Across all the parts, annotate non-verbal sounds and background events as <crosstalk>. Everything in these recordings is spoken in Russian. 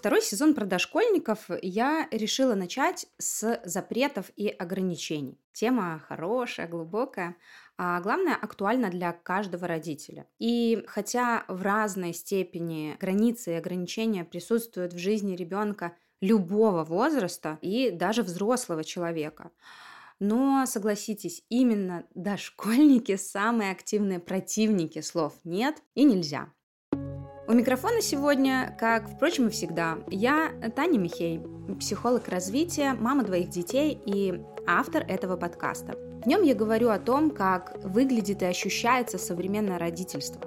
Второй сезон про дошкольников я решила начать с запретов и ограничений. Тема хорошая, глубокая, а главное, актуальна для каждого родителя. И хотя в разной степени границы и ограничения присутствуют в жизни ребенка любого возраста и даже взрослого человека, но согласитесь, именно дошкольники самые активные противники слов «нет» и «нельзя». У микрофона сегодня, как, впрочем, и всегда, я, Таня Михей, психолог развития, мама двоих детей и автор этого подкаста. В нем я говорю о том, как выглядит и ощущается современное родительство,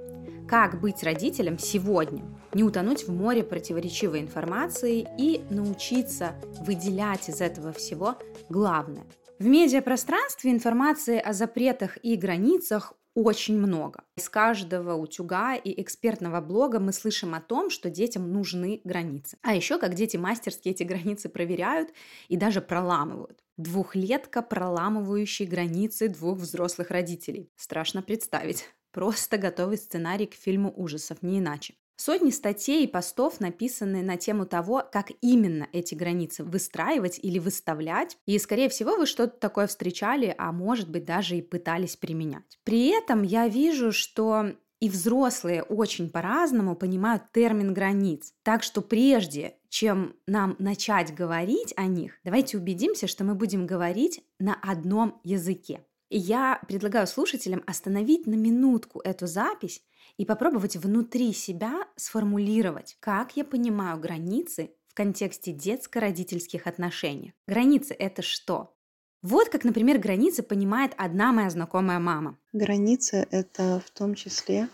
как быть родителем сегодня, не утонуть в море противоречивой информации и научиться выделять из этого всего главное. В медиапространстве информации о запретах и границах очень много. Из каждого утюга и экспертного блога мы слышим о том, что детям нужны границы. А еще как дети мастерски эти границы проверяют и даже проламывают. Двухлетка, проламывающий границы двух взрослых родителей. Страшно представить. Просто готовый сценарий к фильму ужасов, не иначе. Сотни статей и постов написаны на тему того, как именно эти границы выстраивать или выставлять. И, скорее всего, вы что-то такое встречали, а может быть даже и пытались применять. При этом я вижу, что и взрослые очень по-разному понимают термин границ. Так что прежде, чем нам начать говорить о них, давайте убедимся, что мы будем говорить на одном языке. И я предлагаю слушателям остановить на минутку эту запись и попробовать внутри себя сформулировать, как я понимаю границы в контексте детско-родительских отношений. Границы – это что? Вот как, например, границы понимает одна моя знакомая мама. Границы – это в том числе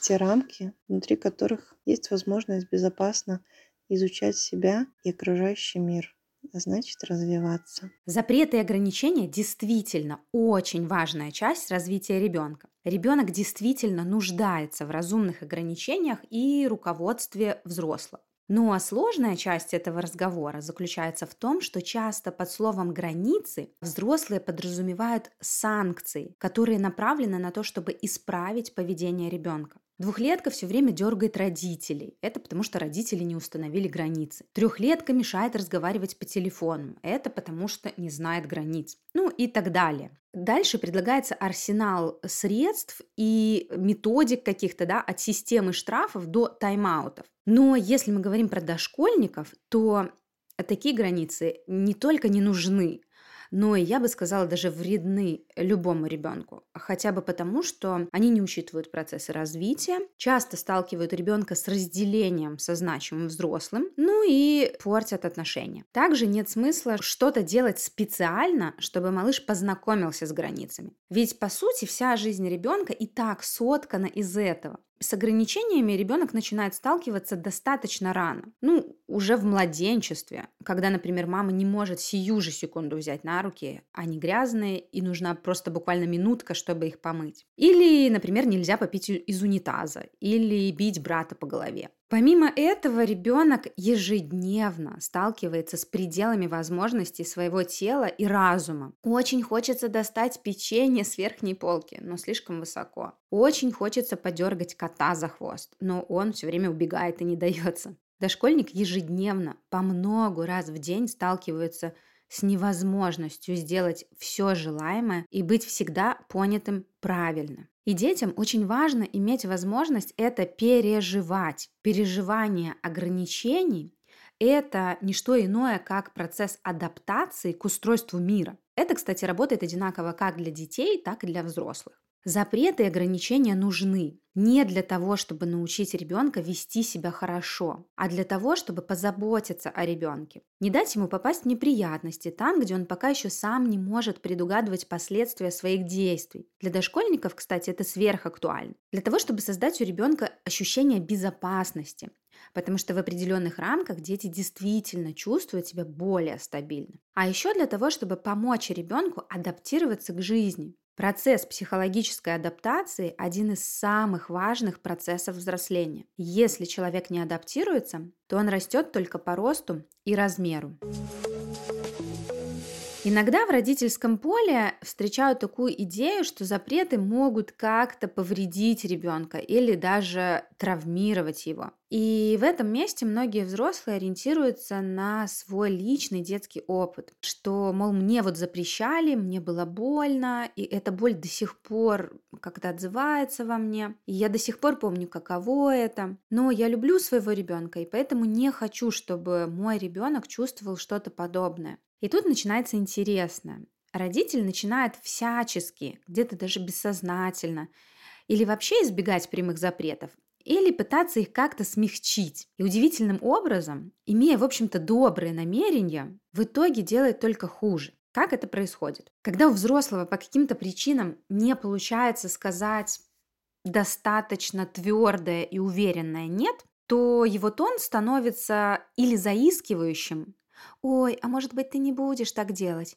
те рамки, внутри которых есть возможность безопасно изучать себя и окружающий мир значит развиваться. Запреты и ограничения действительно очень важная часть развития ребенка. Ребенок действительно нуждается в разумных ограничениях и руководстве взрослых. Ну а сложная часть этого разговора заключается в том, что часто под словом «границы» взрослые подразумевают санкции, которые направлены на то, чтобы исправить поведение ребенка. Двухлетка все время дергает родителей. Это потому, что родители не установили границы. Трехлетка мешает разговаривать по телефону. Это потому, что не знает границ. Ну и так далее. Дальше предлагается арсенал средств и методик каких-то, да, от системы штрафов до тайм-аутов. Но если мы говорим про дошкольников, то такие границы не только не нужны, но я бы сказала, даже вредны любому ребенку. Хотя бы потому, что они не учитывают процессы развития, часто сталкивают ребенка с разделением со значимым взрослым, ну и портят отношения. Также нет смысла что-то делать специально, чтобы малыш познакомился с границами. Ведь, по сути, вся жизнь ребенка и так соткана из этого. С ограничениями ребенок начинает сталкиваться достаточно рано, ну, уже в младенчестве, когда, например, мама не может сию же секунду взять на руки, они грязные, и нужна просто буквально минутка, чтобы их помыть. Или, например, нельзя попить из унитаза, или бить брата по голове. Помимо этого, ребенок ежедневно сталкивается с пределами возможностей своего тела и разума. Очень хочется достать печенье с верхней полки, но слишком высоко. Очень хочется подергать кота за хвост, но он все время убегает и не <laughs> дается. Дошкольник ежедневно, по много раз в день сталкивается с невозможностью сделать все желаемое и быть всегда понятым правильно. И детям очень важно иметь возможность это переживать. Переживание ограничений – это не что иное, как процесс адаптации к устройству мира. Это, кстати, работает одинаково как для детей, так и для взрослых. Запреты и ограничения нужны не для того, чтобы научить ребенка вести себя хорошо, а для того, чтобы позаботиться о ребенке. Не дать ему попасть в неприятности там, где он пока еще сам не может предугадывать последствия своих действий. Для дошкольников, кстати, это сверхактуально. Для того, чтобы создать у ребенка ощущение безопасности, потому что в определенных рамках дети действительно чувствуют себя более стабильно. А еще для того, чтобы помочь ребенку адаптироваться к жизни, Процесс психологической адаптации – один из самых важных процессов взросления. Если человек не адаптируется, то он растет только по росту и размеру. Иногда в родительском поле встречают такую идею, что запреты могут как-то повредить ребенка или даже травмировать его. И в этом месте многие взрослые ориентируются на свой личный детский опыт, что, мол, мне вот запрещали, мне было больно, и эта боль до сих пор как-то отзывается во мне, и я до сих пор помню, каково это. Но я люблю своего ребенка, и поэтому не хочу, чтобы мой ребенок чувствовал что-то подобное. И тут начинается интересно. Родитель начинает всячески, где-то даже бессознательно, или вообще избегать прямых запретов, или пытаться их как-то смягчить. И удивительным образом, имея, в общем-то, добрые намерения, в итоге делает только хуже. Как это происходит? Когда у взрослого по каким-то причинам не получается сказать достаточно твердое и уверенное «нет», то его тон становится или заискивающим, «Ой, а может быть, ты не будешь так делать?»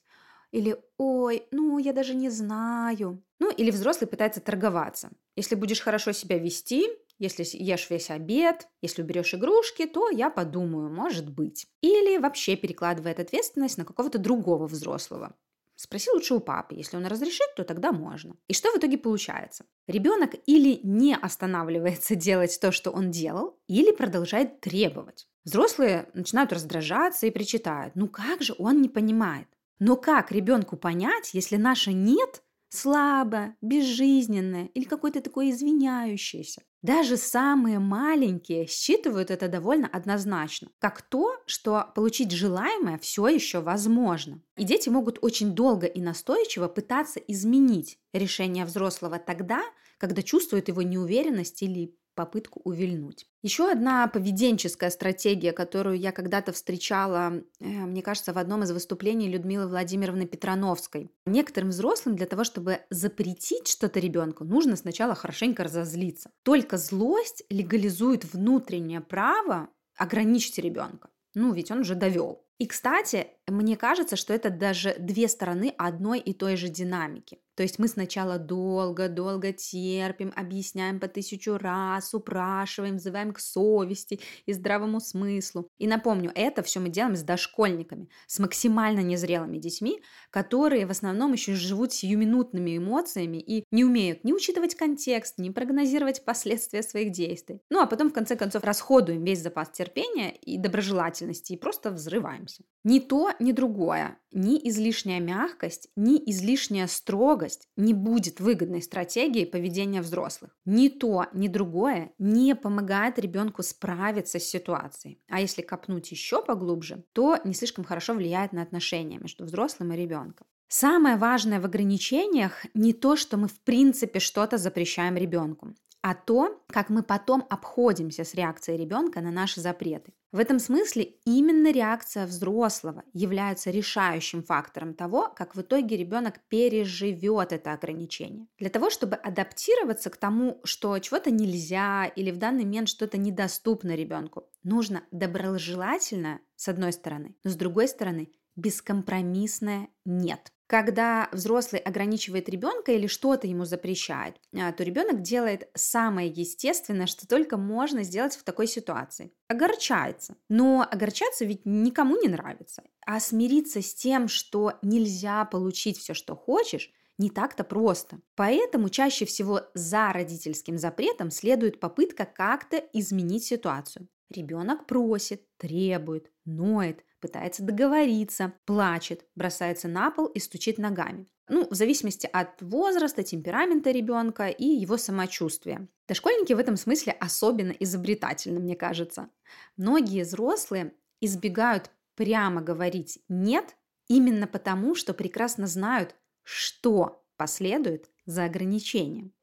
Или «Ой, ну, я даже не знаю». Ну, или взрослый пытается торговаться. Если будешь хорошо себя вести, если ешь весь обед, если уберешь игрушки, то я подумаю, может быть. Или вообще перекладывает ответственность на какого-то другого взрослого. Спроси лучше у папы. Если он разрешит, то тогда можно. И что в итоге получается? Ребенок или не останавливается делать то, что он делал, или продолжает требовать. Взрослые начинают раздражаться и причитают. Ну как же он не понимает? Но как ребенку понять, если наше «нет» слабое, безжизненное или какое-то такое извиняющееся? Даже самые маленькие считывают это довольно однозначно, как то, что получить желаемое все еще возможно. И дети могут очень долго и настойчиво пытаться изменить решение взрослого тогда, когда чувствуют его неуверенность или попытку увильнуть. Еще одна поведенческая стратегия, которую я когда-то встречала, э, мне кажется, в одном из выступлений Людмилы Владимировны Петрановской. Некоторым взрослым для того, чтобы запретить что-то ребенку, нужно сначала хорошенько разозлиться. Только злость легализует внутреннее право ограничить ребенка. Ну, ведь он уже довел. И, кстати, мне кажется, что это даже две стороны одной и той же динамики. То есть мы сначала долго-долго терпим, объясняем по тысячу раз, упрашиваем, взываем к совести и здравому смыслу. И напомню, это все мы делаем с дошкольниками, с максимально незрелыми детьми, которые в основном еще живут сиюминутными эмоциями и не умеют ни учитывать контекст, ни прогнозировать последствия своих действий. Ну а потом в конце концов расходуем весь запас терпения и доброжелательности и просто взрываемся. Ни то, ни другое, ни излишняя мягкость, ни излишняя строгость не будет выгодной стратегией поведения взрослых. Ни то, ни другое не помогает ребенку справиться с ситуацией. А если копнуть еще поглубже, то не слишком хорошо влияет на отношения между взрослым и ребенком. Самое важное в ограничениях не то, что мы в принципе что-то запрещаем ребенку, а то, как мы потом обходимся с реакцией ребенка на наши запреты. В этом смысле именно реакция взрослого является решающим фактором того, как в итоге ребенок переживет это ограничение. Для того, чтобы адаптироваться к тому, что чего-то нельзя или в данный момент что-то недоступно ребенку, нужно доброжелательно, с одной стороны, но с другой стороны, бескомпромиссное «нет». Когда взрослый ограничивает ребенка или что-то ему запрещает, а, то ребенок делает самое естественное, что только можно сделать в такой ситуации. Огорчается. Но огорчаться ведь никому не нравится. А смириться с тем, что нельзя получить все, что хочешь, не так-то просто. Поэтому чаще всего за родительским запретом следует попытка как-то изменить ситуацию. Ребенок просит, требует, ноет, пытается договориться, плачет, бросается на пол и стучит ногами. Ну, в зависимости от возраста, темперамента ребенка и его самочувствия. Дошкольники в этом смысле особенно изобретательны, мне кажется. Многие взрослые избегают прямо говорить «нет» именно потому, что прекрасно знают, что последует за ограничением.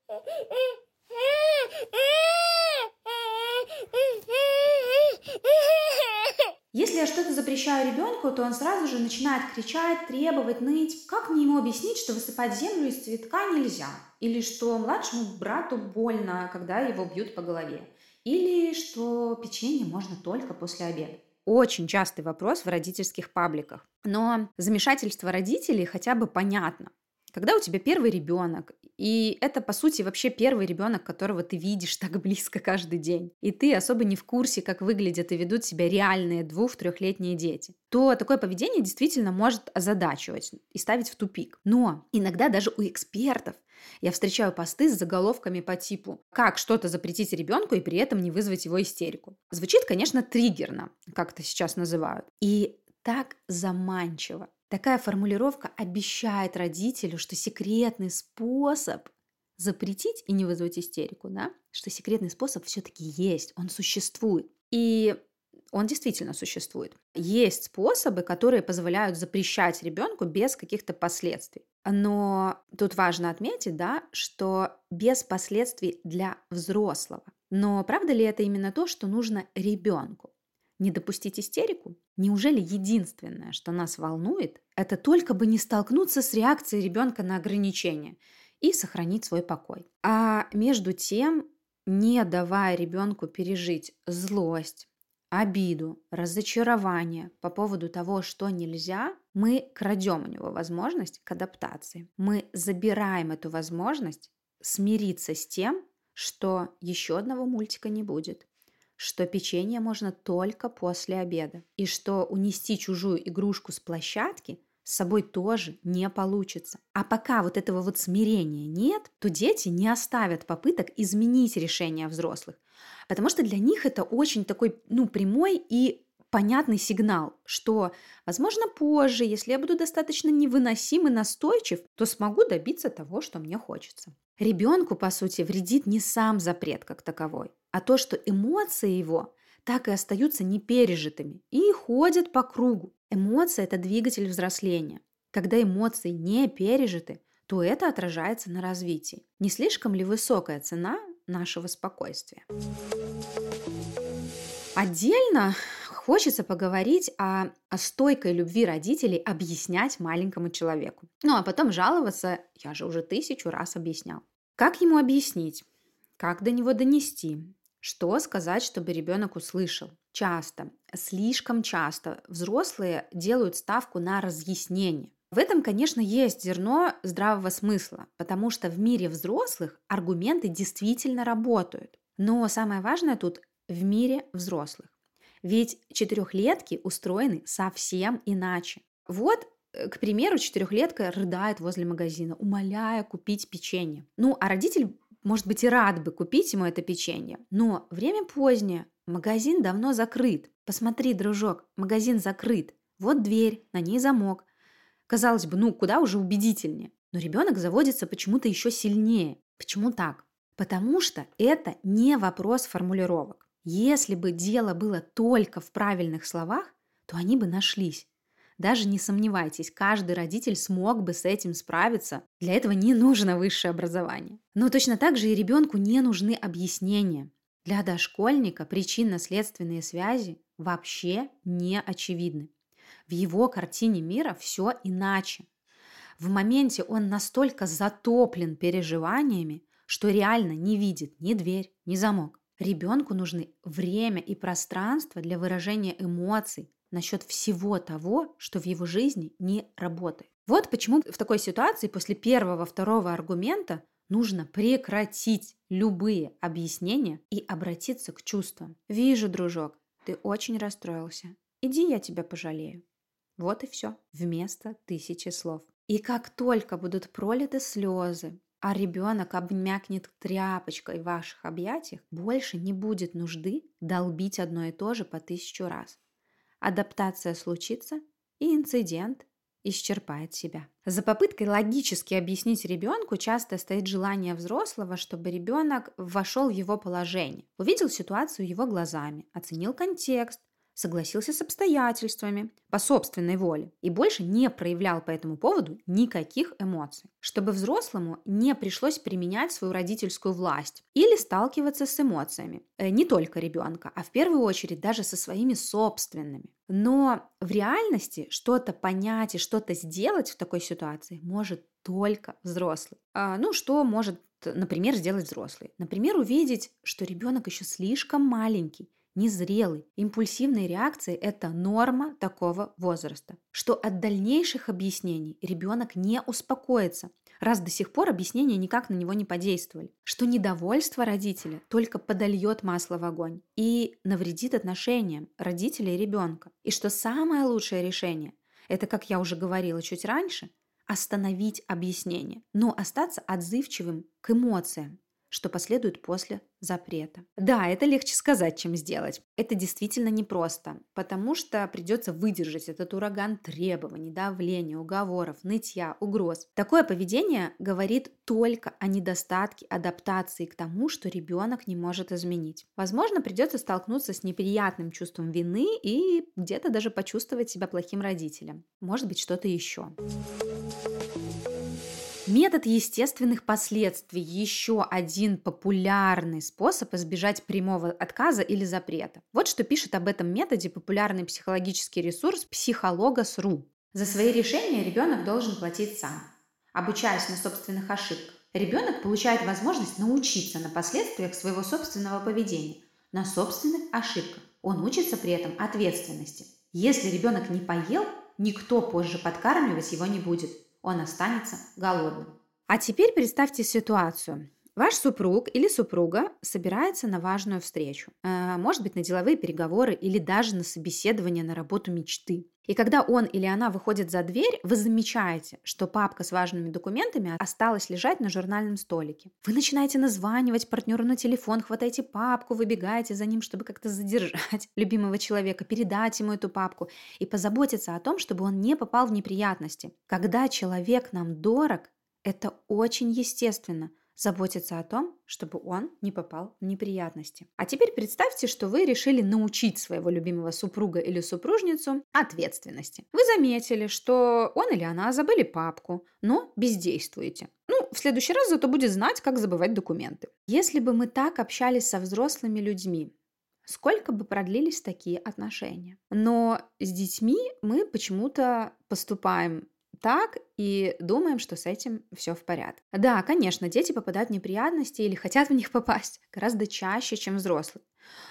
Если я что-то запрещаю ребенку, то он сразу же начинает кричать, требовать, ныть. Как мне ему объяснить, что высыпать землю из цветка нельзя? Или что младшему брату больно, когда его бьют по голове? Или что печенье можно только после обеда? Очень частый вопрос в родительских пабликах. Но замешательство родителей хотя бы понятно. Когда у тебя первый ребенок, и это, по сути, вообще первый ребенок, которого ты видишь <laughs> так близко каждый день, и ты особо не в курсе, как выглядят и ведут себя реальные двух-трехлетние дети, то такое поведение действительно может озадачивать и ставить в тупик. Но иногда даже у экспертов я встречаю посты с заголовками по типу «Как что-то запретить ребенку и при этом не вызвать его истерику». Звучит, конечно, триггерно, как это сейчас называют. И так заманчиво. Такая формулировка обещает родителю, что секретный способ запретить и не вызвать истерику, да, что секретный способ все-таки есть, он существует. И он действительно существует. Есть способы, которые позволяют запрещать ребенку без каких-то последствий. Но тут важно отметить, да, что без последствий для взрослого. Но правда ли это именно то, что нужно ребенку? Не допустить истерику? Неужели единственное, что нас волнует, это только бы не столкнуться с реакцией ребенка на ограничения и сохранить свой покой? А между тем, не давая ребенку пережить злость, обиду, разочарование по поводу того, что нельзя, мы крадем у него возможность к адаптации. Мы забираем эту возможность смириться с тем, что еще одного мультика не будет, что печенье можно только после обеда, и что унести чужую игрушку с площадки с собой тоже не получится. А пока вот этого вот смирения нет, то дети не оставят попыток изменить решения взрослых, потому что для них это очень такой, ну, прямой и понятный сигнал, что, возможно, позже, если я буду достаточно невыносим и настойчив, то смогу добиться того, что мне хочется. Ребенку, по сути, вредит не сам запрет как таковой, а то, что эмоции его так и остаются непережитыми и ходят по кругу. Эмоция – это двигатель взросления. Когда эмоции не пережиты, то это отражается на развитии. Не слишком ли высокая цена нашего спокойствия? Отдельно хочется поговорить о, о стойкой любви родителей объяснять маленькому человеку. Ну а потом жаловаться, я же уже тысячу раз объяснял. Как ему объяснить? Как до него донести? Что сказать, чтобы ребенок услышал? Часто, слишком часто взрослые делают ставку на разъяснение. В этом, конечно, есть зерно здравого смысла, потому что в мире взрослых аргументы действительно работают. Но самое важное тут в мире взрослых. Ведь четырехлетки устроены совсем иначе. Вот к примеру, четырехлетка рыдает возле магазина, умоляя купить печенье. Ну, а родитель может быть, и рад бы купить ему это печенье. Но время позднее, магазин давно закрыт. Посмотри, дружок, магазин закрыт. Вот дверь, на ней замок. Казалось бы, ну куда уже убедительнее. Но ребенок заводится почему-то еще сильнее. Почему так? Потому что это не вопрос формулировок. Если бы дело было только в правильных словах, то они бы нашлись. Даже не сомневайтесь, каждый родитель смог бы с этим справиться. Для этого не нужно высшее образование. Но точно так же и ребенку не нужны объяснения. Для дошкольника причинно-следственные связи вообще не очевидны. В его картине мира все иначе. В моменте он настолько затоплен переживаниями, что реально не видит ни дверь, ни замок. Ребенку нужны время и пространство для выражения эмоций, насчет всего того, что в его жизни не работает. Вот почему в такой ситуации после первого, второго аргумента нужно прекратить любые объяснения и обратиться к чувствам. Вижу, дружок, ты очень расстроился. Иди, я тебя пожалею. Вот и все. Вместо тысячи слов. И как только будут пролиты слезы, а ребенок обмякнет тряпочкой в ваших объятиях, больше не будет нужды долбить одно и то же по тысячу раз адаптация случится, и инцидент исчерпает себя. За попыткой логически объяснить ребенку часто стоит желание взрослого, чтобы ребенок вошел в его положение, увидел ситуацию его глазами, оценил контекст, согласился с обстоятельствами по собственной воле и больше не проявлял по этому поводу никаких эмоций, чтобы взрослому не пришлось применять свою родительскую власть или сталкиваться с эмоциями э, не только ребенка, а в первую очередь даже со своими собственными. Но в реальности что-то понять и что-то сделать в такой ситуации может только взрослый. А, ну, что может, например, сделать взрослый? Например, увидеть, что ребенок еще слишком маленький незрелый. Импульсивные реакции – это норма такого возраста. Что от дальнейших объяснений ребенок не успокоится, раз до сих пор объяснения никак на него не подействовали. Что недовольство родителя только подольет масло в огонь и навредит отношениям родителя и ребенка. И что самое лучшее решение – это, как я уже говорила чуть раньше, остановить объяснение, но остаться отзывчивым к эмоциям, что последует после запрета. Да, это легче сказать, чем сделать. Это действительно непросто, потому что придется выдержать этот ураган требований, давления, уговоров, нытья, угроз. Такое поведение говорит только о недостатке адаптации к тому, что ребенок не может изменить. Возможно, придется столкнуться с неприятным чувством вины и где-то даже почувствовать себя плохим родителем. Может быть, что-то еще. Метод естественных последствий – еще один популярный способ избежать прямого отказа или запрета. Вот что пишет об этом методе популярный психологический ресурс Психологос.ру. За свои решения ребенок должен платить сам. Обучаясь на собственных ошибках, ребенок получает возможность научиться на последствиях своего собственного поведения, на собственных ошибках. Он учится при этом ответственности. Если ребенок не поел, никто позже подкармливать его не будет – он останется голодным. А теперь представьте ситуацию. Ваш супруг или супруга собирается на важную встречу, э, может быть, на деловые переговоры или даже на собеседование на работу мечты. И когда он или она выходит за дверь, вы замечаете, что папка с важными документами осталась лежать на журнальном столике. Вы начинаете названивать партнеру на телефон, хватаете папку, выбегаете за ним, чтобы как-то задержать <laughs> любимого человека, передать ему эту папку и позаботиться о том, чтобы он не попал в неприятности. Когда человек нам дорог, это очень естественно – заботиться о том, чтобы он не попал в неприятности. А теперь представьте, что вы решили научить своего любимого супруга или супружницу ответственности. Вы заметили, что он или она забыли папку, но бездействуете. Ну, в следующий раз зато будет знать, как забывать документы. Если бы мы так общались со взрослыми людьми, сколько бы продлились такие отношения. Но с детьми мы почему-то поступаем так и думаем, что с этим все в порядке. Да, конечно, дети попадают в неприятности или хотят в них попасть <laughs> гораздо чаще, чем взрослые.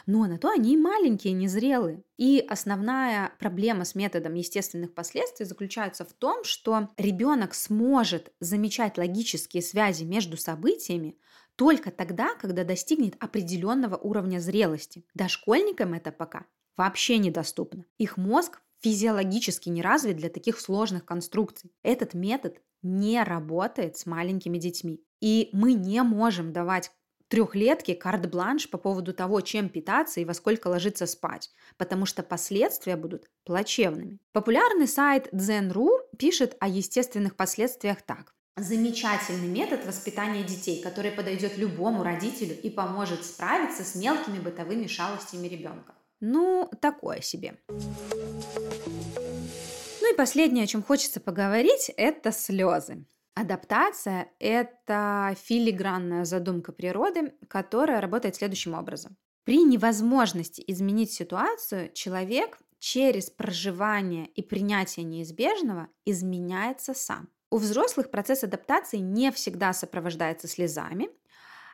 Но на то они и маленькие, незрелые. И основная проблема с методом естественных последствий заключается в том, что ребенок сможет замечать логические связи между событиями только тогда, когда достигнет определенного уровня зрелости. Дошкольникам это пока вообще недоступно. Их мозг физиологически не развит для таких сложных конструкций. Этот метод не работает с маленькими детьми. И мы не можем давать трехлетке карт-бланш по поводу того, чем питаться и во сколько ложиться спать, потому что последствия будут плачевными. Популярный сайт Zen.ru пишет о естественных последствиях так. Замечательный метод воспитания детей, который подойдет любому родителю и поможет справиться с мелкими бытовыми шалостями ребенка. Ну, такое себе. И последнее, о чем хочется поговорить, это слезы. Адаптация – это филигранная задумка природы, которая работает следующим образом. При невозможности изменить ситуацию человек через проживание и принятие неизбежного изменяется сам. У взрослых процесс адаптации не всегда сопровождается слезами,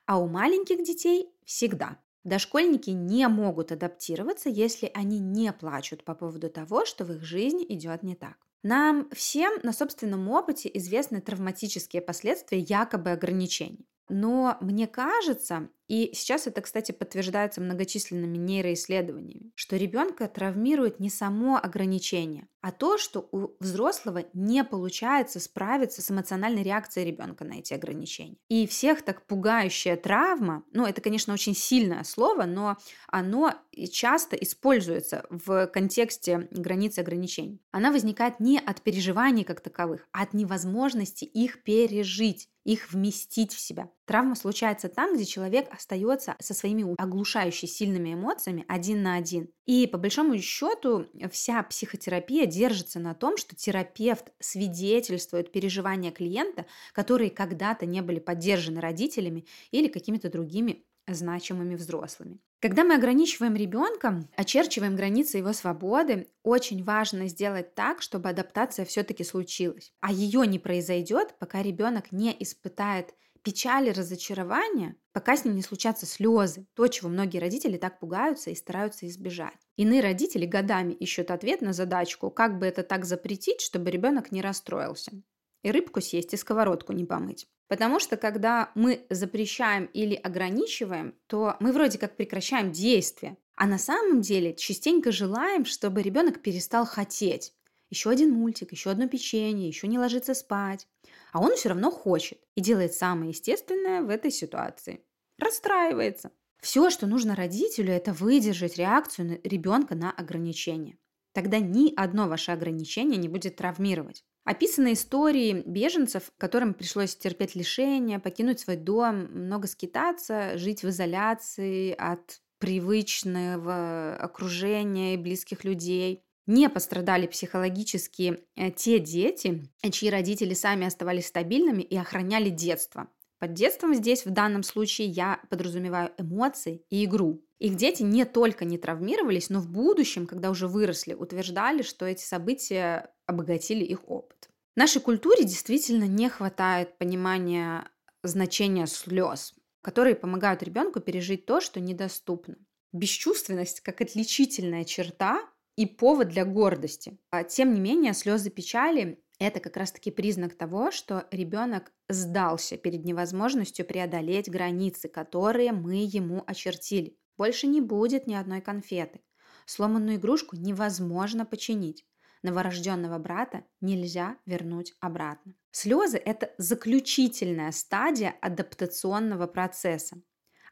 а у маленьких детей всегда. Дошкольники не могут адаптироваться, если они не плачут по поводу того, что в их жизни идет не так. Нам всем на собственном опыте известны травматические последствия якобы ограничений. Но мне кажется, и сейчас это, кстати, подтверждается многочисленными нейроисследованиями, что ребенка травмирует не само ограничение, а то, что у взрослого не получается справиться с эмоциональной реакцией ребенка на эти ограничения. И всех так пугающая травма, ну это, конечно, очень сильное слово, но оно часто используется в контексте границы ограничений. Она возникает не от переживаний как таковых, а от невозможности их пережить их вместить в себя. Травма случается там, где человек остается со своими оглушающе сильными эмоциями один на один. И по большому счету вся психотерапия держится на том, что терапевт свидетельствует переживания клиента, которые когда-то не были поддержаны родителями или какими-то другими значимыми взрослыми. Когда мы ограничиваем ребенка, очерчиваем границы его свободы, очень важно сделать так, чтобы адаптация все-таки случилась. А ее не произойдет, пока ребенок не испытает печали, разочарования, пока с ним не случатся слезы, то, чего многие родители так пугаются и стараются избежать. Иные родители годами ищут ответ на задачку, как бы это так запретить, чтобы ребенок не расстроился. и рыбку съесть, и сковородку не помыть. Потому что когда мы запрещаем или ограничиваем, то мы вроде как прекращаем действие, а на самом деле частенько желаем, чтобы ребенок перестал хотеть. Еще один мультик, еще одно печенье, еще не ложится спать. А он все равно хочет и делает самое естественное в этой ситуации. Расстраивается. Все, что нужно родителю, это выдержать реакцию ребенка на ограничение. Тогда ни одно ваше ограничение не будет травмировать. Описаны истории беженцев, которым пришлось терпеть лишения, покинуть свой дом, много скитаться, жить в изоляции от привычного окружения и близких людей. Не пострадали психологически э, те дети, чьи родители сами оставались стабильными и охраняли детство. Под детством здесь в данном случае я подразумеваю эмоции и игру. Их дети не только не травмировались, но в будущем, когда уже выросли, утверждали, что эти события обогатили их опыт. В нашей культуре действительно не хватает понимания значения слез, которые помогают ребенку пережить то, что недоступно. Бесчувственность как отличительная черта и повод для гордости. А тем не менее, слезы печали это как раз-таки признак того, что ребенок сдался перед невозможностью преодолеть границы, которые мы ему очертили. Больше не будет ни одной конфеты. Сломанную игрушку невозможно починить. Новорожденного брата нельзя вернуть обратно. Слезы – это заключительная стадия адаптационного процесса.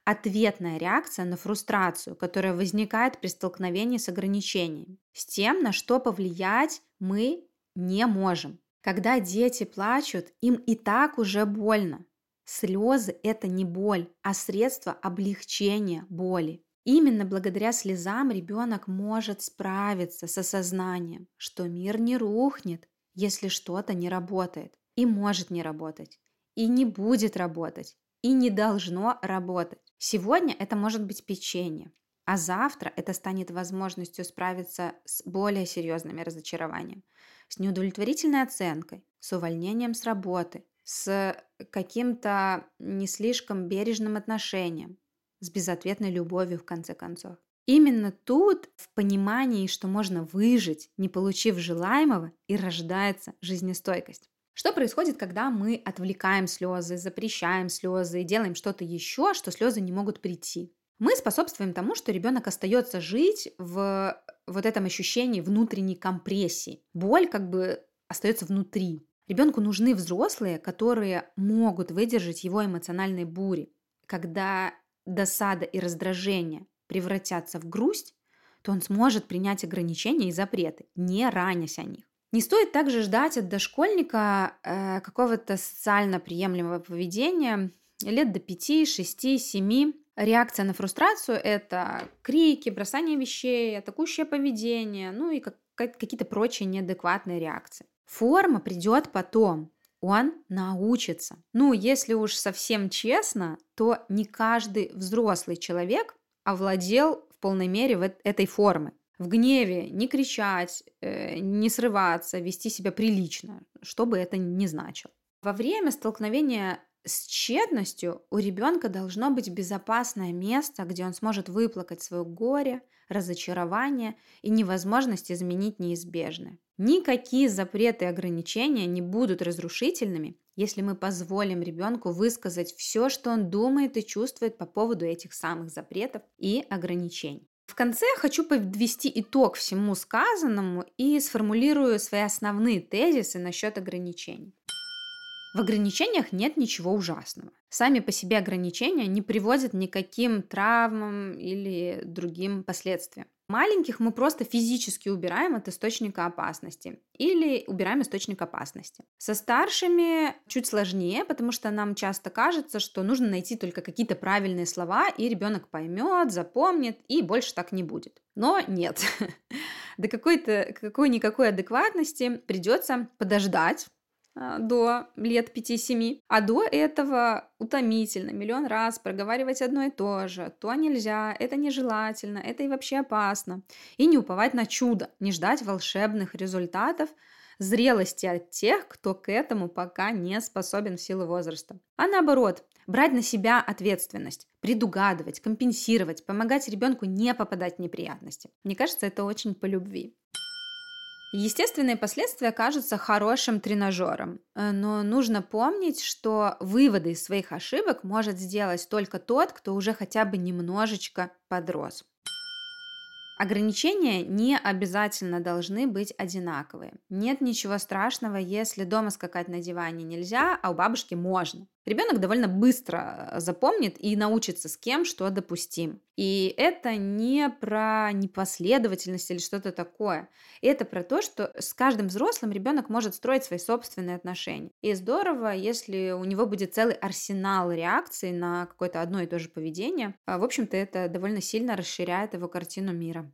Ответная реакция на фрустрацию, которая возникает при столкновении с ограничениями. С тем, на что повлиять мы не можем. Когда дети плачут, им и так уже больно. Слезы – это не боль, а средство облегчения боли. Именно благодаря слезам ребенок может справиться с осознанием, что мир не рухнет, если что-то не работает. И может не работать, и не будет работать, и не должно работать. Сегодня это может быть печенье, а завтра это станет возможностью справиться с более серьезными разочарованиями с неудовлетворительной оценкой, с увольнением с работы, с каким-то не слишком бережным отношением, с безответной любовью в конце концов. Именно тут, в понимании, что можно выжить, не получив желаемого, и рождается жизнестойкость. Что происходит, когда мы отвлекаем слезы, запрещаем слезы и делаем что-то еще, что слезы не могут прийти? Мы способствуем тому, что ребенок остается жить в вот этом ощущении внутренней компрессии. Боль как бы остается внутри. Ребенку нужны взрослые, которые могут выдержать его эмоциональные бури. Когда досада и раздражение превратятся в грусть, то он сможет принять ограничения и запреты, не ранясь о них. Не стоит также ждать от дошкольника э, какого-то социально приемлемого поведения лет до 5, 6, 7, Реакция на фрустрацию – это крики, бросание вещей, атакующее поведение, ну и как, какие-то прочие неадекватные реакции. Форма придет потом, он научится. Ну, если уж совсем честно, то не каждый взрослый человек овладел в полной мере этой формы. В гневе не кричать, э, не срываться, вести себя прилично, что бы это ни значило. Во время столкновения с тщетностью у ребенка должно быть безопасное место, где он сможет выплакать свое горе, разочарование и невозможность изменить неизбежное. Никакие запреты и ограничения не будут разрушительными, если мы позволим ребенку высказать все, что он думает и чувствует по поводу этих самых запретов и ограничений. В конце хочу подвести итог всему сказанному и сформулирую свои основные тезисы насчет ограничений. В ограничениях нет ничего ужасного. Сами по себе ограничения не приводят ни к каким травмам или другим последствиям. Маленьких мы просто физически убираем от источника опасности или убираем источник опасности. Со старшими чуть сложнее, потому что нам часто кажется, что нужно найти только какие-то правильные слова, и ребенок поймет, запомнит, и больше так не будет. Но нет. <laughs> До какой-то какой-никакой адекватности придется подождать, до лет 5-7. А до этого утомительно миллион раз проговаривать одно и то же. То нельзя, это нежелательно, это и вообще опасно. И не уповать на чудо, не ждать волшебных результатов, зрелости от тех, кто к этому пока не способен в силу возраста. А наоборот, брать на себя ответственность, предугадывать, компенсировать, помогать ребенку не попадать в неприятности. Мне кажется, это очень по любви. Естественные последствия кажутся хорошим тренажером, э, но нужно помнить, что выводы из своих ошибок может сделать только тот, кто уже хотя бы немножечко подрос. Ограничения не обязательно должны быть одинаковые. Нет ничего страшного, если дома скакать на диване нельзя, а у бабушки можно. Ребенок довольно быстро э, запомнит и научится с кем что допустим. И это не про непоследовательность или что-то такое. Это про то, что с каждым взрослым ребенок может строить свои собственные отношения. И здорово, если у него будет целый арсенал реакций на какое-то одно и то же поведение. А, в общем-то, это довольно сильно расширяет его картину мира.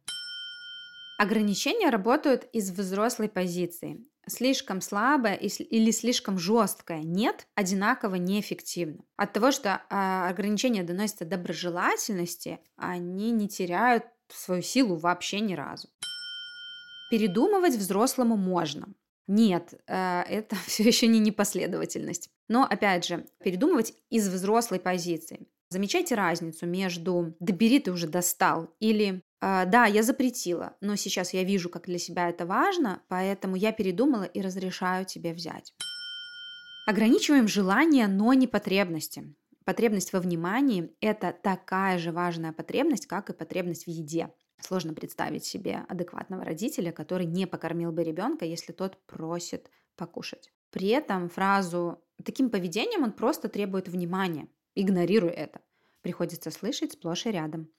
Ограничения работают из взрослой позиции. Слишком слабое или слишком жесткое нет одинаково неэффективно. От того, что а, ограничения доносятся доброжелательности, они не теряют свою силу вообще ни разу. Передумывать взрослому можно. Нет, э, это <laughs> все еще не непоследовательность. Но, опять же, передумывать из взрослой позиции. Замечайте разницу между «добери, ты уже достал» или да, я запретила, но сейчас я вижу, как для себя это важно, поэтому я передумала и разрешаю тебе взять. Ограничиваем желания, но не потребности. Потребность во внимании – это такая же важная потребность, как и потребность в еде. Сложно представить себе адекватного родителя, который не покормил бы ребенка, если тот просит покушать. При этом фразу «таким поведением он просто требует внимания», игнорируй это, приходится слышать сплошь и рядом.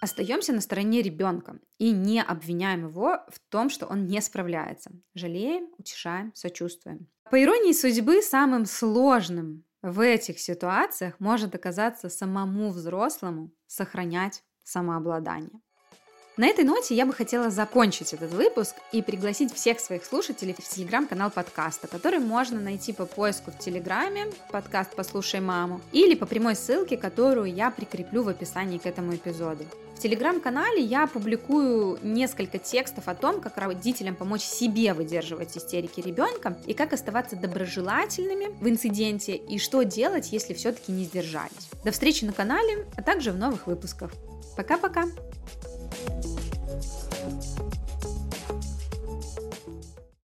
Остаемся на стороне ребенка и не обвиняем его в том, что он не справляется. Жалеем, утешаем, сочувствуем. По иронии судьбы, самым сложным в этих ситуациях может оказаться самому взрослому сохранять самообладание. На этой ноте я бы хотела закончить этот выпуск и пригласить всех своих слушателей в телеграм-канал подкаста, который можно найти по поиску в телеграме, подкаст «Послушай маму», или по прямой ссылке, которую я прикреплю в описании к этому эпизоду. В телеграм-канале я публикую несколько текстов о том, как родителям помочь себе выдерживать истерики ребенка и как оставаться доброжелательными в инциденте и что делать, если все-таки не сдержались. До встречи на канале, а также в новых выпусках. Пока-пока! Thank you